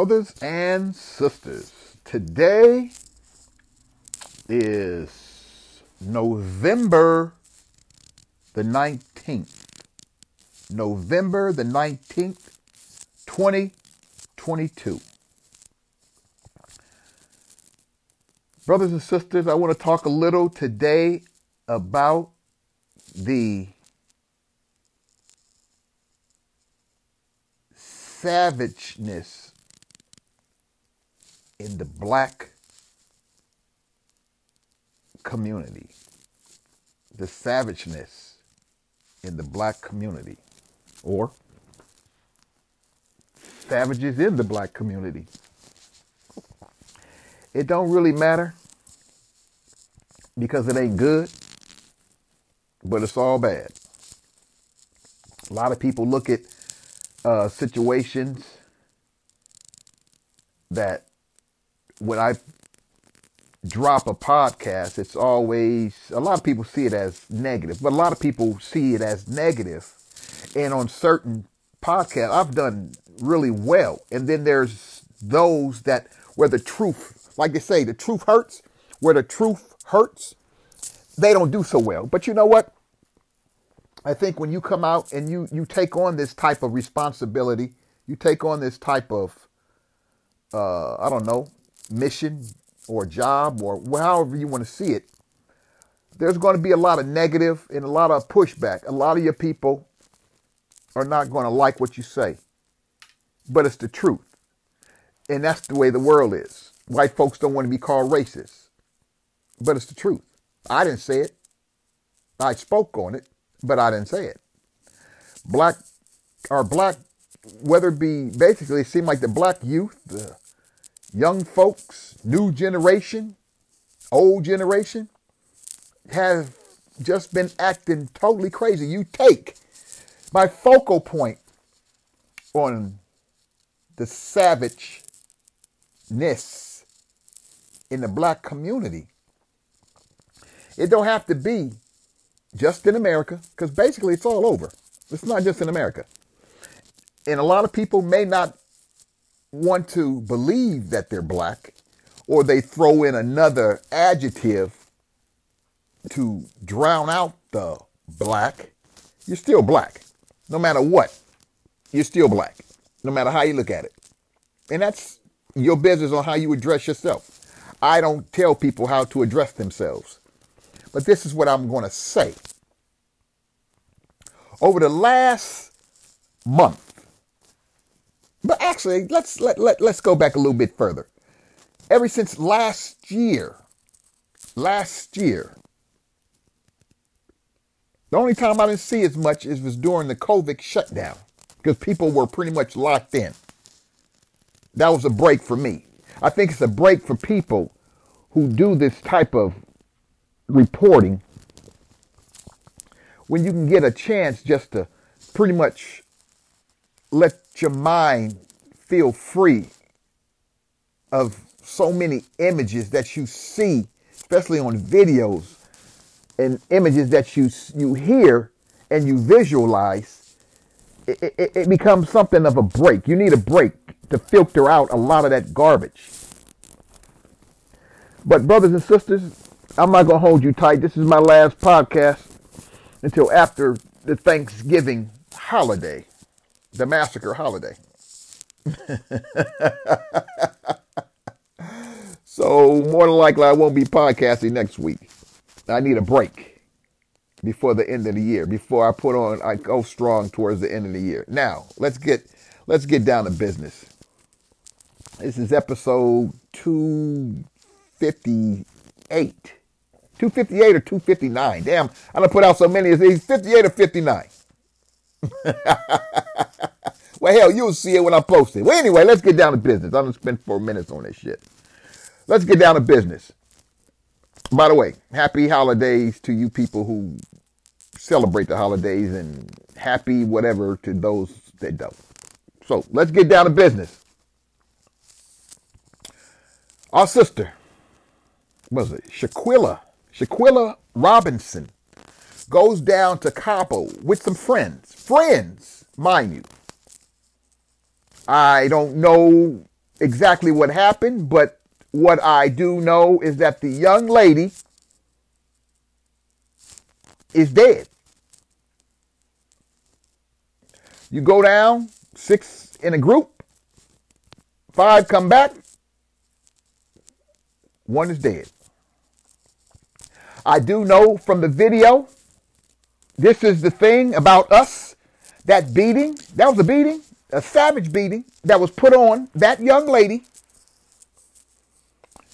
brothers and sisters. Today is November the 19th. November the 19th, 2022. Brothers and sisters, I want to talk a little today about the savageness in the black community. The savageness in the black community. Or savages in the black community. It don't really matter because it ain't good, but it's all bad. A lot of people look at uh, situations that when I drop a podcast, it's always a lot of people see it as negative, but a lot of people see it as negative. And on certain podcasts, I've done really well. And then there's those that where the truth, like they say, the truth hurts, where the truth hurts, they don't do so well. But you know what? I think when you come out and you you take on this type of responsibility, you take on this type of uh, I don't know mission or job or however you want to see it. There's going to be a lot of negative and a lot of pushback. A lot of your people are not going to like what you say, but it's the truth, and that's the way the world is. White folks don't want to be called racist, but it's the truth. I didn't say it. I spoke on it but I didn't say it. Black or black, whether it be basically, it seemed like the black youth, the young folks, new generation, old generation, have just been acting totally crazy. You take my focal point on the savageness in the black community. It don't have to be just in America, because basically it's all over. It's not just in America. And a lot of people may not want to believe that they're black, or they throw in another adjective to drown out the black. You're still black. No matter what, you're still black. No matter how you look at it. And that's your business on how you address yourself. I don't tell people how to address themselves. But this is what I'm going to say. Over the last month, but actually, let's let, let, let's go back a little bit further. Ever since last year, last year, the only time I didn't see as much is was during the COVID shutdown because people were pretty much locked in. That was a break for me. I think it's a break for people who do this type of reporting when you can get a chance just to pretty much let your mind feel free of so many images that you see, especially on videos and images that you you hear and you visualize, it, it, it becomes something of a break. You need a break to filter out a lot of that garbage. But brothers and sisters, I'm not to hold you tight. This is my last podcast until after the Thanksgiving holiday, the massacre holiday. so, more than likely, I won't be podcasting next week. I need a break before the end of the year, before I put on, I go strong towards the end of the year. Now, let's get, let's get down to business. This is episode 258 258 or 259. Damn, I don't put out so many. Is these 58 or 59? well, hell, you'll see it when I post it. Well, anyway, let's get down to business. I'm going to spend four minutes on this shit. Let's get down to business. By the way, happy holidays to you people who celebrate the holidays and happy whatever to those that don't. So let's get down to business. Our sister, was it Shanquella Shanquella Robinson goes down to Cabo with some friends. Friends, mind you. I don't know exactly what happened, but what I do know is that the young lady is dead. You go down, six in a group, five come back, one is dead. I do know from the video, this is the thing about us, that beating, that was a beating, a savage beating that was put on that young lady.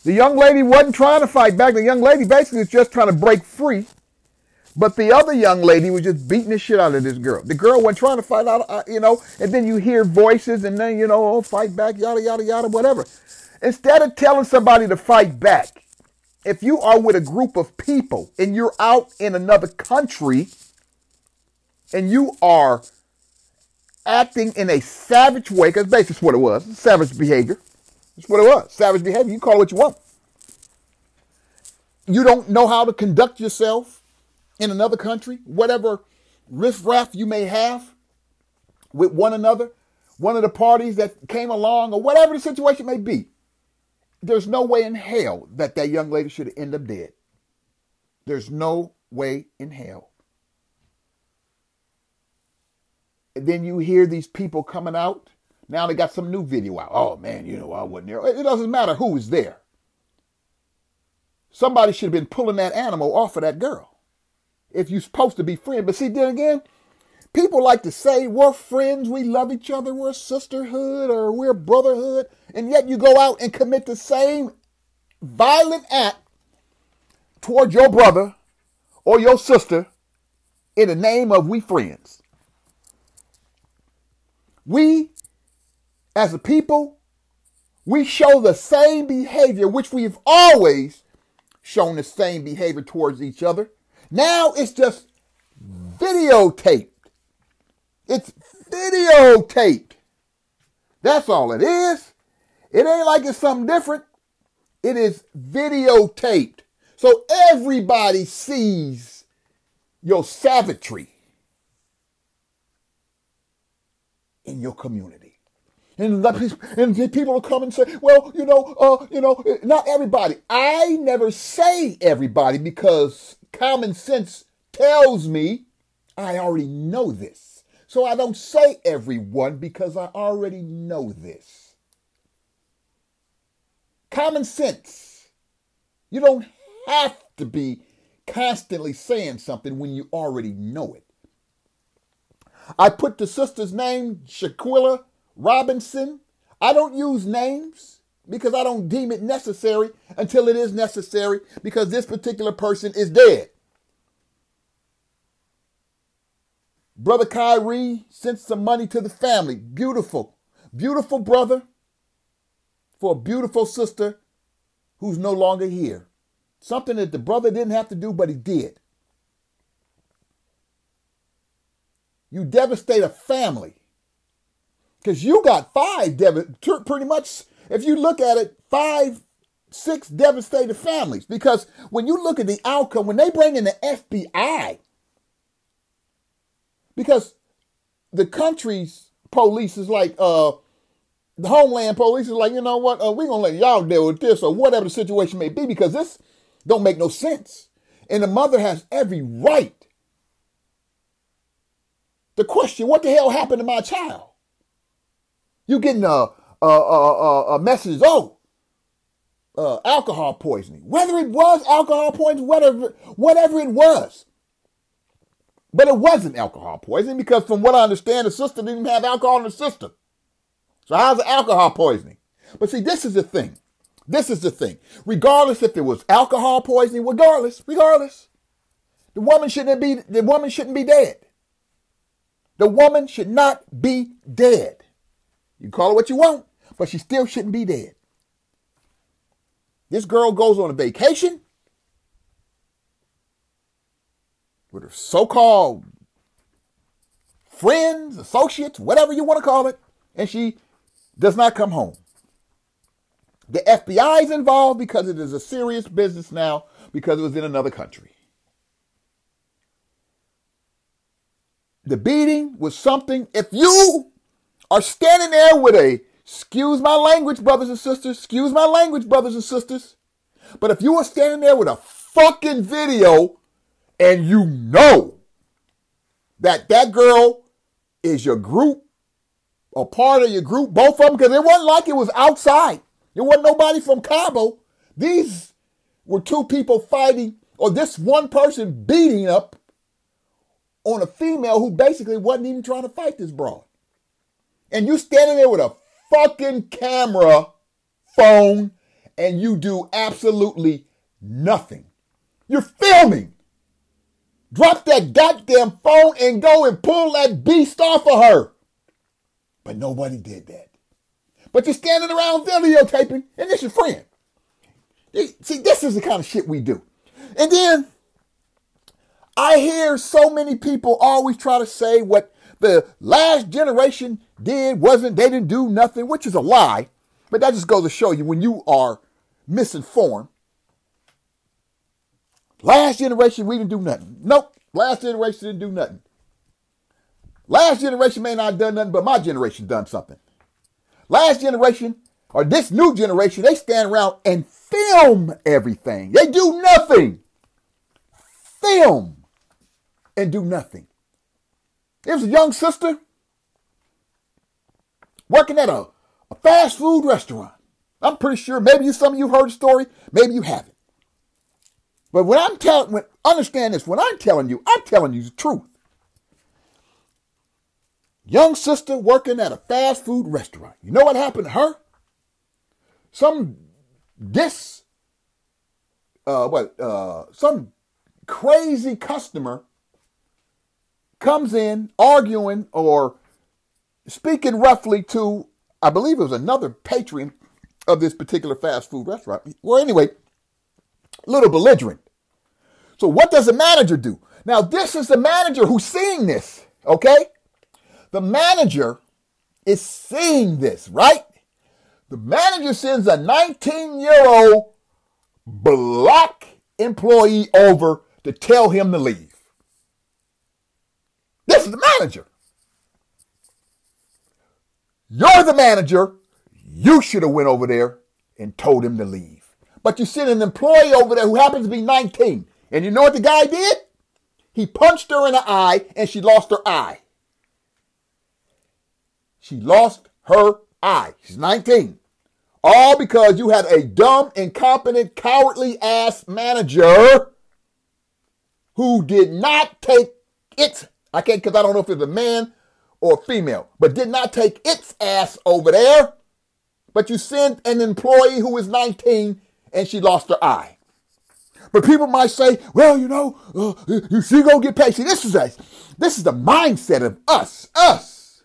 The young lady wasn't trying to fight back. The young lady basically was just trying to break free but the other young lady was just beating the shit out of this girl. The girl wasn't trying to fight out, uh, you know, and then you hear voices and then, you know, oh, fight back, yada, yada, yada, whatever. Instead of telling somebody to fight back, if you are with a group of people and you're out in another country and you are acting in a savage way, because basically what it was, savage behavior. That's what it was, savage behavior. You call it what you want. You don't know how to conduct yourself in another country, whatever riffraff you may have with one another, one of the parties that came along, or whatever the situation may be, there's no way in hell that that young lady should end up dead. There's no way in hell. And then you hear these people coming out. Now they got some new video out. Oh man, you know I wasn't there. It doesn't matter who is there. Somebody should have been pulling that animal off of that girl if you're supposed to be friends. But see, then again, people like to say we're friends, we love each other, we're sisterhood or we're brotherhood, and yet you go out and commit the same violent act toward your brother or your sister in the name of we friends. We, as a people, we show the same behavior which we've always shown the same behavior towards each other. Now it's just videotaped. It's videotaped. That's all it is. It ain't like it's something different. It is videotaped. So everybody sees your savagery in your community. And, and people will come and say, well, you know, uh, you know, not everybody. I never say everybody because Common sense tells me I already know this. So I don't say everyone because I already know this. Common sense. You don't have to be constantly saying something when you already know it. I put the sister's name, Shanquella Robinson. I don't use names because I don't deem it necessary until it is necessary because this particular person is dead. Brother Kyrie sent some money to the family. Beautiful. Beautiful brother for a beautiful sister who's no longer here. Something that the brother didn't have to do, but he did. You devastate a family because you got five, dev- pretty much, if you look at it, five, six devastated families. Because when you look at the outcome, when they bring in the FBI, because the country's police is like, uh, the homeland police is like, you know what, uh, we're gonna let y'all deal with this or whatever the situation may be because this don't make no sense. And the mother has every right to question what the hell happened to my child. You getting a a, a, a message, oh, uh, alcohol poisoning. Whether it was alcohol poisoning, whatever, whatever it was. But it wasn't alcohol poisoning because, from what I understand, the sister didn't even have alcohol in the system. So, how's alcohol poisoning? But see, this is the thing. This is the thing. Regardless if it was alcohol poisoning, regardless, regardless, the woman shouldn't be the woman shouldn't be dead. The woman should not be dead. You call it what you want, but she still shouldn't be dead. This girl goes on a vacation with her so-called friends, associates, whatever you want to call it, and she does not come home. The FBI is involved because it is a serious business now because it was in another country. The beating was something, if you are standing there with a Excuse my language, brothers and sisters. Excuse my language, brothers and sisters. But if you were standing there with a fucking video and you know that that girl is your group, a part of your group, both of them, because it wasn't like it was outside. There wasn't nobody from Cabo. These were two people fighting, or this one person beating up on a female who basically wasn't even trying to fight this broad. And you standing there with a fucking camera phone and you do absolutely nothing. You're filming. Drop that goddamn phone and go and pull that beast off of her. But nobody did that. But you're standing around videotaping, and this your friend. See, this is the kind of shit we do. And then I hear so many people always try to say what the last generation did wasn't, they didn't do nothing, which is a lie. But that just goes to show you when you are misinformed. Last generation, we didn't do nothing. Nope. Last generation didn't do nothing. Last generation may not have done nothing, but my generation done something. Last generation, or this new generation, they stand around and film everything. They do nothing. Film and do nothing. There was a young sister working at a, a fast food restaurant. I'm pretty sure maybe some of you heard the story, maybe you haven't. But when I'm telling, when understand this, when I'm telling you, I'm telling you the truth. Young sister working at a fast food restaurant. You know what happened to her? Some this uh what uh some crazy customer comes in arguing or speaking roughly to I believe it was another patron of this particular fast food restaurant. Well, anyway, little belligerent. So what does the manager do? Now, this is the manager who's seeing this, okay? The manager is seeing this, right? The manager sends a 19 year old black employee over to tell him to leave. The manager. You're the manager. You should have went over there and told him to leave. But you sent an employee over there who happens to be 19. And you know what the guy did? He punched her in the eye and she lost her eye. She lost her eye. She's 19. All because you had a dumb, incompetent, cowardly ass manager who did not take its, I can't, because I don't know if it's a man or a female, but did not take its ass over there. But you sent an employee who is 19 and she lost her eye. But people might say, well, you know, uh, she gonna get paid. See, this is a, this is the mindset of us, us.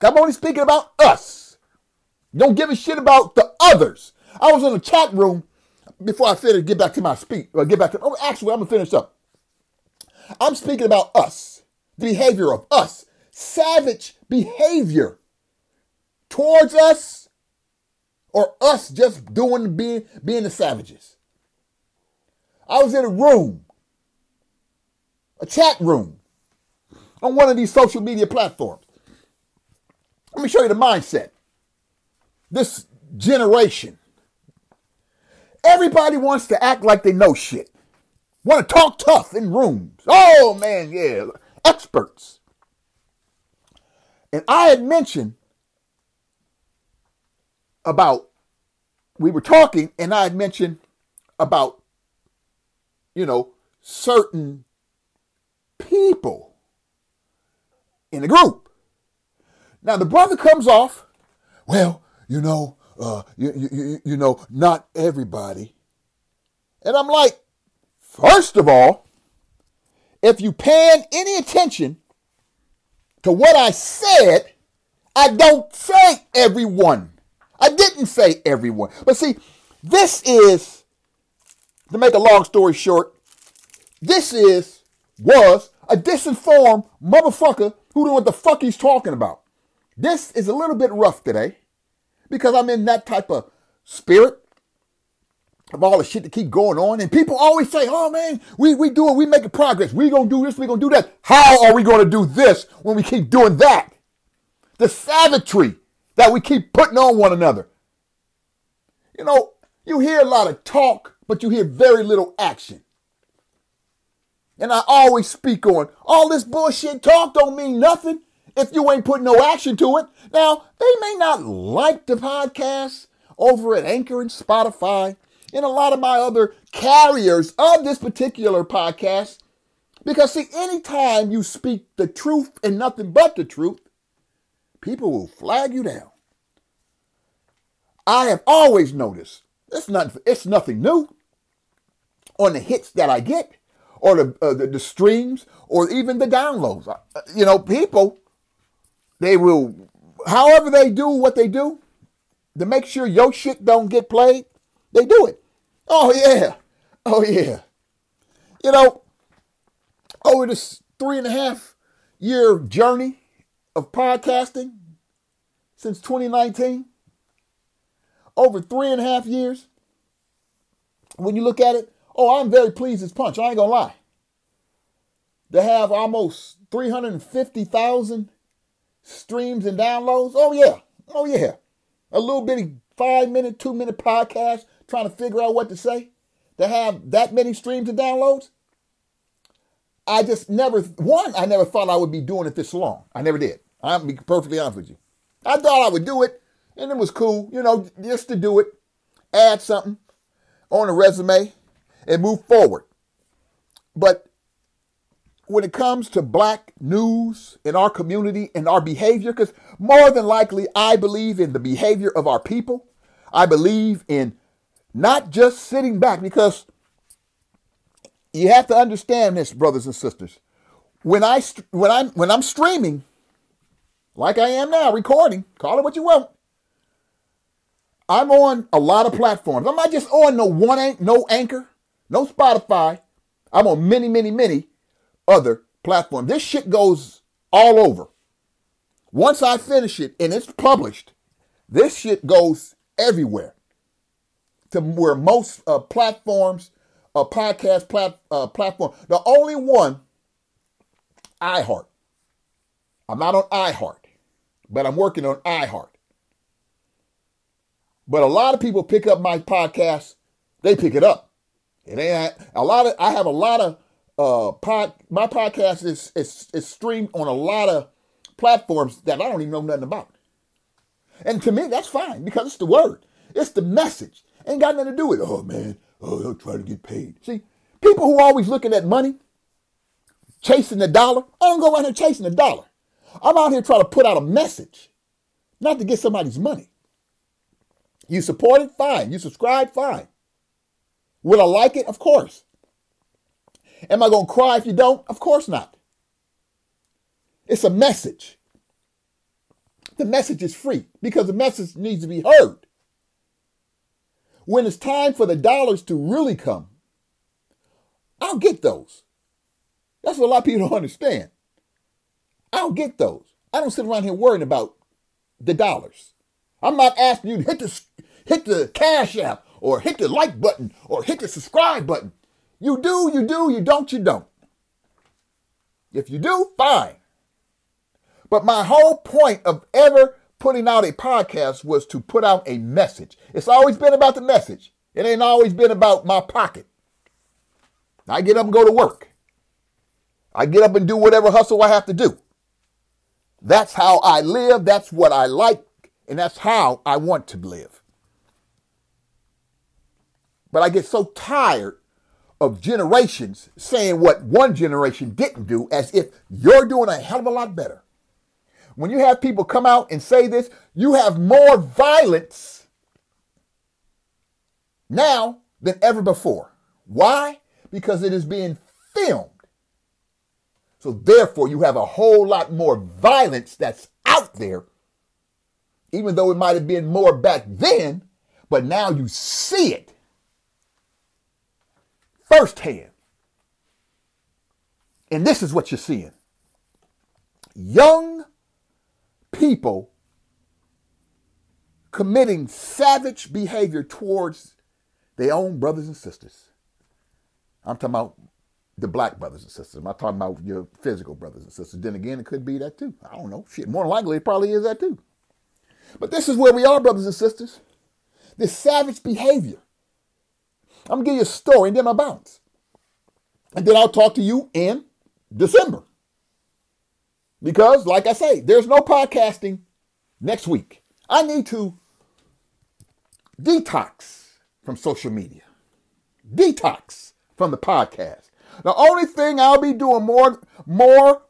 I'm only speaking about us. Don't give a shit about the others. I was in a chat room before I finish. Get back to my speech, Or get back to. Oh, actually, I'm gonna finish up. I'm speaking about us, behavior of us, savage behavior towards us, or us just doing being being the savages. I was in a room, a chat room, on one of these social media platforms. Let me show you the mindset. This generation. Everybody wants to act like they know shit. Want to talk tough in rooms. Oh man, yeah. Experts. And I had mentioned about, we were talking, and I had mentioned about you know, certain people in the group. Now the brother comes off, well, you know, uh, you, you, you know, not everybody. And I'm like, first of all, if you paying any attention to what I said, I don't say everyone. I didn't say everyone. But see, this is to make a long story short, this is, was a disinformed motherfucker who knew what the fuck he's talking about. This is a little bit rough today because I'm in that type of spirit of all the shit that keep going on. And people always say, oh man, we, we do it, we making progress. We gonna do this, we gonna do that. How are we gonna do this when we keep doing that? The savagery that we keep putting on one another. You know, you hear a lot of talk, but you hear very little action. And I always speak on all this bullshit talk don't mean nothing if you ain't putting no action to it. Now, they may not like the podcast over at Anchor and Spotify and a lot of my other carriers of this particular podcast. Because, see, anytime you speak the truth and nothing but the truth, people will flag you down. I have always noticed it's not it's nothing new on the hits that I get or the, uh, the, the streams or even the downloads. You know, people they will however they do what they do to make sure your shit don't get played, they do it. Oh yeah. Oh yeah. You know, over this three and a half year journey of podcasting since 2019, over three and a half years, when you look at it, oh, I'm very pleased as punch. I ain't gonna lie. To have almost 350,000 streams and downloads, oh yeah, oh yeah. A little bitty five minute, two minute podcast trying to figure out what to say. To have that many streams and downloads, I just never, one, I never thought I would be doing it this long. I never did. I'm be perfectly honest with you. I thought I would do it, and it was cool, you know, just to do it, add something on a resume, and move forward. But when it comes to black news in our community and our behavior, because more than likely I believe in the behavior of our people, I believe in not just sitting back, because you have to understand this, brothers and sisters. When I when I'm when I'm streaming, like I am now, recording, call it what you want. I'm on a lot of platforms. I'm not just on no one no anchor, no Spotify. I'm on many, many, many other platforms. This shit goes all over. Once I finish it and it's published, this shit goes everywhere. To where most uh, platforms, a uh, podcast plat, uh, platform, the only one, iHeart. I'm not on iHeart but I'm working on iHeart. But a lot of people pick up my podcast, they pick it up. It ain't a lot of I have a lot of uh pod my podcast is is, is streamed on a lot of platforms that I don't even know nothing about. And to me, that's fine because it's the word. It's the message. Ain't got nothing to do with, it. oh man, oh, they'll try to get paid. See, people who are always looking at money, chasing the dollar, I don't go around here chasing the dollar. I'm out here trying to put out a message, not to get somebody's money. You support it? Fine. You subscribe? Fine. Will I like it? Of course. Am I going to cry if you don't? Of course not. It's a message. The message is free because the message needs to be heard. When it's time for the dollars to really come, I'll get those. That's what a lot of people don't understand. I don't get those. I don't sit around here worrying about the dollars. I'm not asking you to hit the hit the cash app or hit the like button or hit the subscribe button. You do, you do, you don't, you don't. If you do, fine. But my whole point of ever putting out a podcast was to put out a message. It's always been about the message. It ain't always been about my pocket. I get up and go to work. I get up and do whatever hustle I have to do. That's how I live. That's what I like. And that's how I want to live. But I get so tired of generations saying what one generation didn't do as if you're doing a hell of a lot better. When you have people come out and say this, you have more violence now than ever before. Why? Because it is being filmed. So therefore, you have a whole lot more violence that's out there, even though it might have been more back then, but now you see it firsthand. And this is what you're seeing young people committing savage behavior towards their own brothers and sisters. I'm talking about the black brothers and sisters. I'm not talking about your physical brothers and sisters. Then again, it could be that too. I don't know. Shit, more likely it probably is that too. But this is where we are, brothers and sisters. This savage behavior. I'm gonna give you a story and then I'll bounce. And then I'll talk to you in December. Because, like I say, there's no podcasting next week. I need to detox from social media, detox from the podcast. The only thing I'll be doing more, more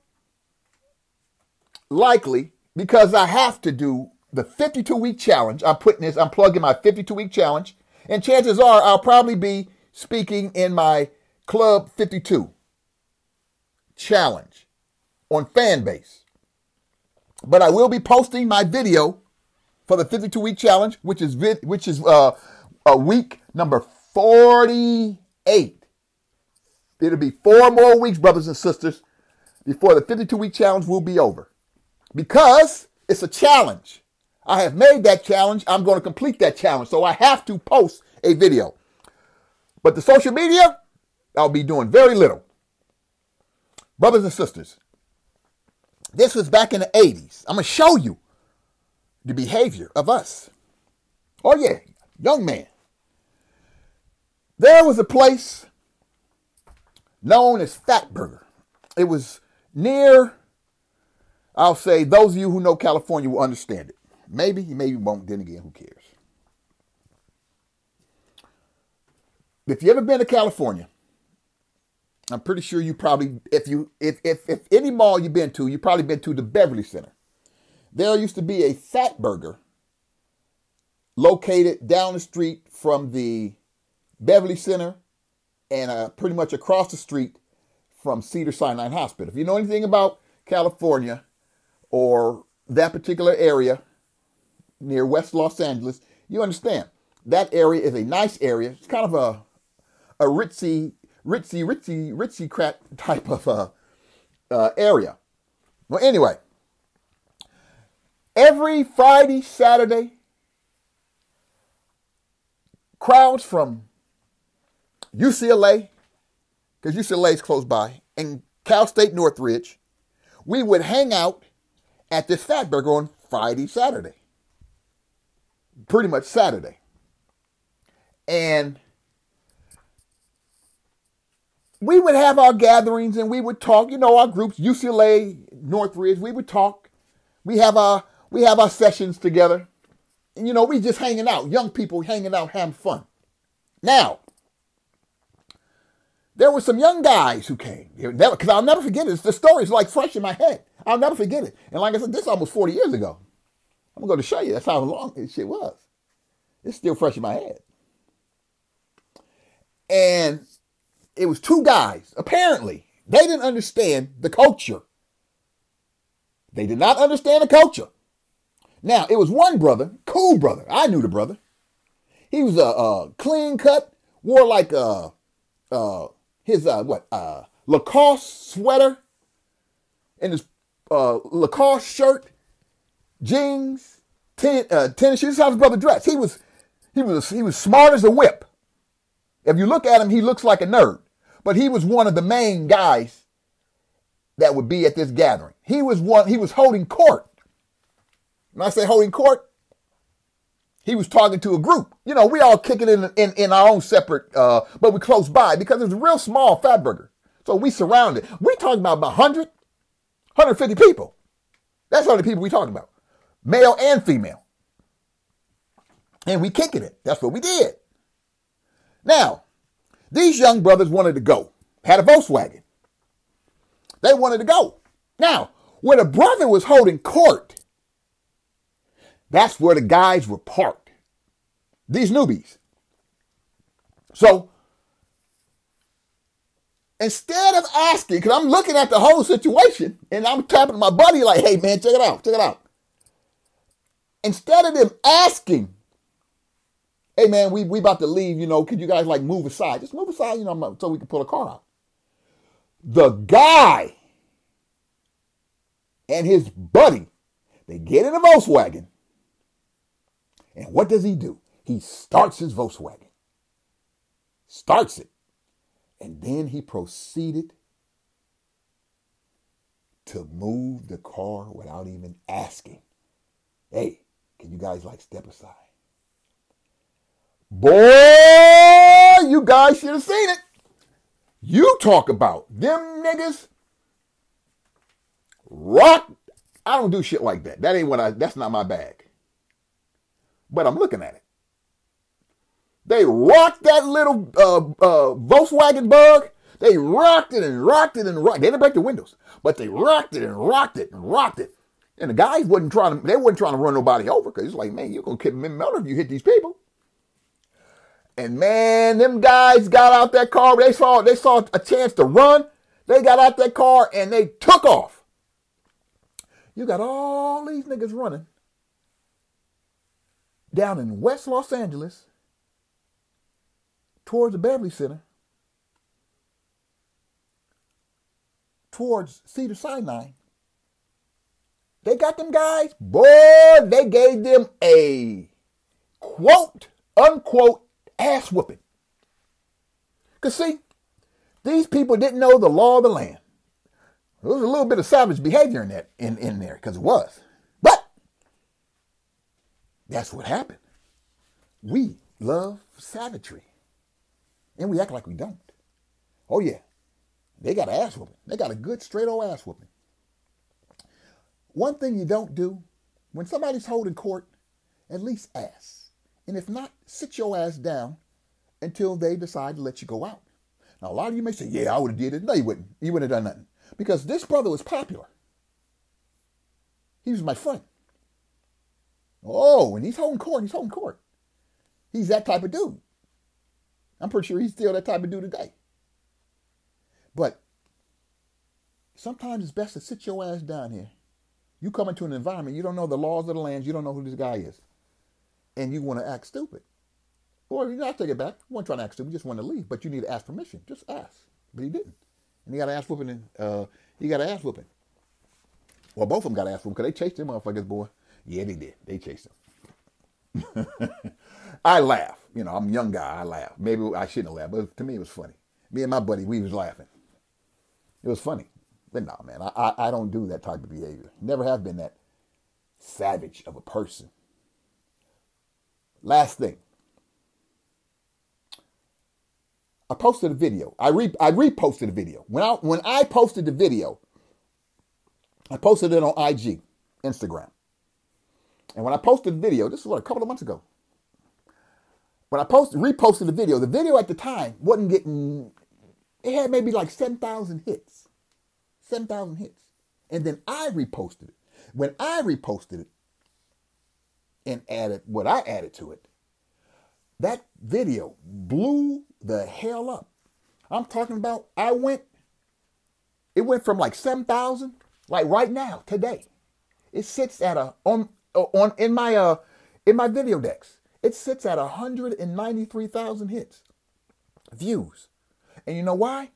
likely, because I have to do the 52 week challenge. I'm putting this, I'm plugging my 52 week challenge. And chances are I'll probably be speaking in my Club 52 challenge on Fanbase. But I will be posting my video for the 52 week challenge, which is vid- which is uh, a week number 48. It'll be four more weeks, brothers and sisters, before the 52 week challenge will be over. Because it's a challenge. I have made that challenge. I'm going to complete that challenge. So I have to post a video. But the social media, I'll be doing very little. Brothers and sisters, this was back in the 80s. I'm going to show you the behavior of us. Oh, yeah, young man. There was a place known as Fatburger. It was near, I'll say, those of you who know California will understand it. Maybe, maybe won't. Then again, who cares? If you ever been to California, I'm pretty sure you probably, if you, if if if any mall you've been to, you probably been to the Beverly Center. There used to be a Fat Burger located down the street from the Beverly Center and uh, pretty much across the street from Cedar Sinai Hospital. If you know anything about California or that particular area near West Los Angeles, you understand that area is a nice area. It's kind of a a ritzy ritzy, ritzy, ritzy crap type of uh, uh, area. Well, anyway, every Friday, Saturday, crowds from UCLA, because UCLA is close by, and Cal State Northridge, we would hang out at this Fat Burger on Friday, Saturday. Pretty much Saturday. And we would have our gatherings and we would talk, you know, our groups, UCLA, Northridge, we would talk. We have our we have our sessions together. And, you know, we just hanging out, young people hanging out, having fun. Now, there were some young guys who came. Because I'll never forget it. The story's like fresh in my head. I'll never forget it. And like I said, this is almost 40 years ago. I'm going to show you. That's how long this shit was. It's still fresh in my head. And it was two guys. Apparently, they didn't understand the culture. They did not understand the culture. Now, it was one brother, cool brother. I knew the brother. He was a, clean cut, wore like a, his uh, what uh, Lacoste sweater and his uh, Lacoste shirt, jeans, ten, uh, tennis shoes. This is how his brother dressed. He was he was he was smart as a whip. If you look at him, he looks like a nerd but he was one of the main guys that would be at this gathering. He was one, he was holding court. When I say holding court, he was talking to a group. You know, we all kicking in in, in our own separate, uh, but we close by because it was a real small fat burger. So we surrounded. We talking about about 100, 150 people. That's all the people we talking about, male and female. And we kicking it. That's what we did. Now, these young brothers wanted to go, had a Volkswagen. They wanted to go. Now, where the brother was holding court, that's where the guys were parked. These newbies. So, instead of asking, because I'm looking at the whole situation and I'm tapping my buddy like, hey man, check it out, check it out. Instead of them asking hey man, we we about to leave, you know, could you guys like move aside? Just move aside, you know, so we can pull a car out. The guy and his buddy, they get in a Volkswagen. And what does he do? He starts his Volkswagen. Starts it. And then he proceeded to move the car without even asking. Hey, can you guys like step aside. Boy, you guys should have seen it. You talk about them niggas rock. I don't do shit like that. That ain't what I, that's not my bag. But I'm looking at it. They rocked that little uh, uh, Volkswagen bug. They rocked it and rocked it and rocked. They didn't break the windows, but they rocked it and rocked it and rocked it. And the guys wasn't trying to. They wasn't trying to run nobody over because it's like, man, you're gonna kill me if you hit these people. And man, them guys got out that car. They saw they saw a chance to run. They got out that car and they took off. You got all these niggas running down in West Los Angeles towards the Beverly Center, towards Cedar Sinai. They got them guys, boy, they gave them a quote, unquote, ass whooping. Because, see, these people didn't know the law of the land. There was a little bit of savage behavior in that in, in there, because it was. But that's what happened. We love savagery. And we act like we don't. Oh yeah. They got an ass whooping. They got a good straight old ass whooping. One thing you don't do when somebody's holding court, at least ask. And if not, sit your ass down until they decide to let you go out. Now, a lot of you may say, yeah, I would have did it. No, you wouldn't. You wouldn't have done nothing. Because this brother was popular. He was my friend. Oh, and he's holding court. He's holding court. He's that type of dude. I'm pretty sure he's still that type of dude today. But sometimes it's best to sit your ass down here. You come into an environment, you don't know the laws of the land, you don't know who this guy is. And you want to act stupid. Or you not take it back. You weren't trying to act stupid, you just want to leave. But you need to ask permission. Just ask. But he didn't. And he got ass whooping and uh, he got ass whooping. Well, both of them got ass whooping because they chased them motherfuckers, boy. Yeah, they did. They chased him. I laugh. You know, I'm a young guy. I laugh. Maybe I shouldn't have laughed, but to me it was funny. Me and my buddy, we was laughing. It was funny. But no, man, I, I, I don't do that type of behavior. Never have been that savage of a person. Last thing. I posted a video. I re I reposted a video. When I when I posted the video, I posted it on IG, Instagram. And when I posted the video, this was what, a couple of months ago. When I posted reposted the video, the video at the time wasn't getting it had maybe like 7,000 hits. 7,000 hits. And then I reposted it. When I reposted it and added what I added to it, that video blew the hell up. I'm talking about I went it went from like 7,000 like right now today. It sits at a on on in my uh in my video decks. It sits at 193,000 hits, views. And you know why?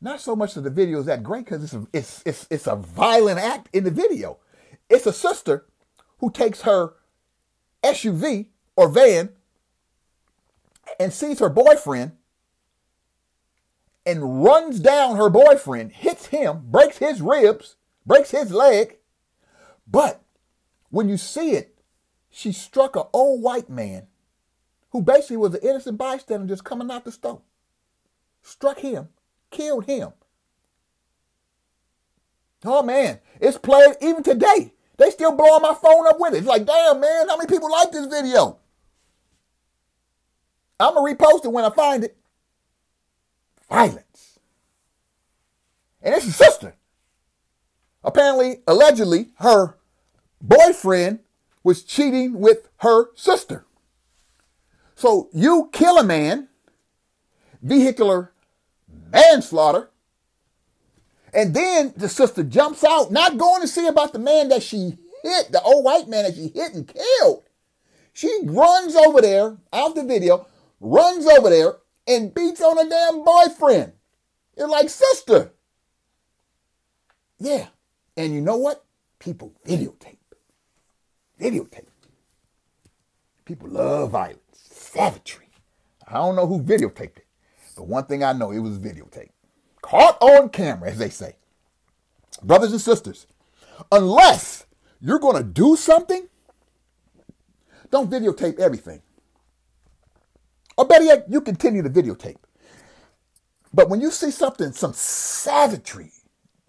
Not so much that the video is that great because it's it's, it's, it's a violent act in the video. It's a sister who takes her SUV or van and sees her boyfriend and runs down her boyfriend, hits him, breaks his ribs, breaks his leg. But when you see it, she struck an old white man who basically was an innocent bystander just coming out the store. Struck him, killed him. Oh man, it's played even today. They still blowing my phone up with it. It's like, damn man, how many people like this video? I'm gonna repost it when I find it. Violence. And it's a sister. Apparently, allegedly, her boyfriend was cheating with her sister. So you kill a man, vehicular manslaughter, and then the sister jumps out, not going to see about the man that she hit, the old white man that she hit and killed. She runs over there, out the video, runs over there and beats on a damn boyfriend. It's like, sister. Yeah. And you know what? People videotape. Videotape. People love violence, savagery. I don't know who videotaped it, but one thing I know, it was videotape. Caught on camera, as they say. Brothers and sisters, unless you're going to do something Don't videotape everything. Or better yet, you continue to videotape. But when you see something, some savagery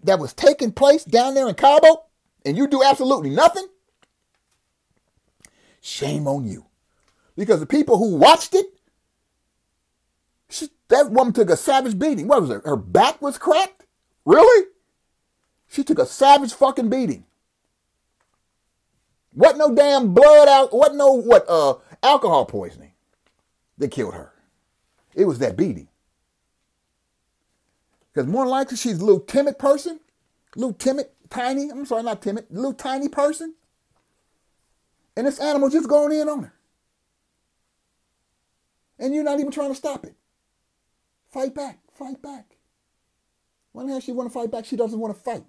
that was taking place down there in Cabo, and you do absolutely nothing, shame on you. Because the people who watched it, that woman took a savage beating. What was it? Her back was cracked? Really? She took a savage fucking beating. What no damn blood out, what no what uh alcohol poisoning that killed her. It was that beating. Because more likely she's a little timid person, little timid, tiny, I'm sorry, not timid, little tiny person. And this animal just going in on her. And you're not even trying to stop it. Fight back, fight back. Why hell she want to fight back? She doesn't want to fight.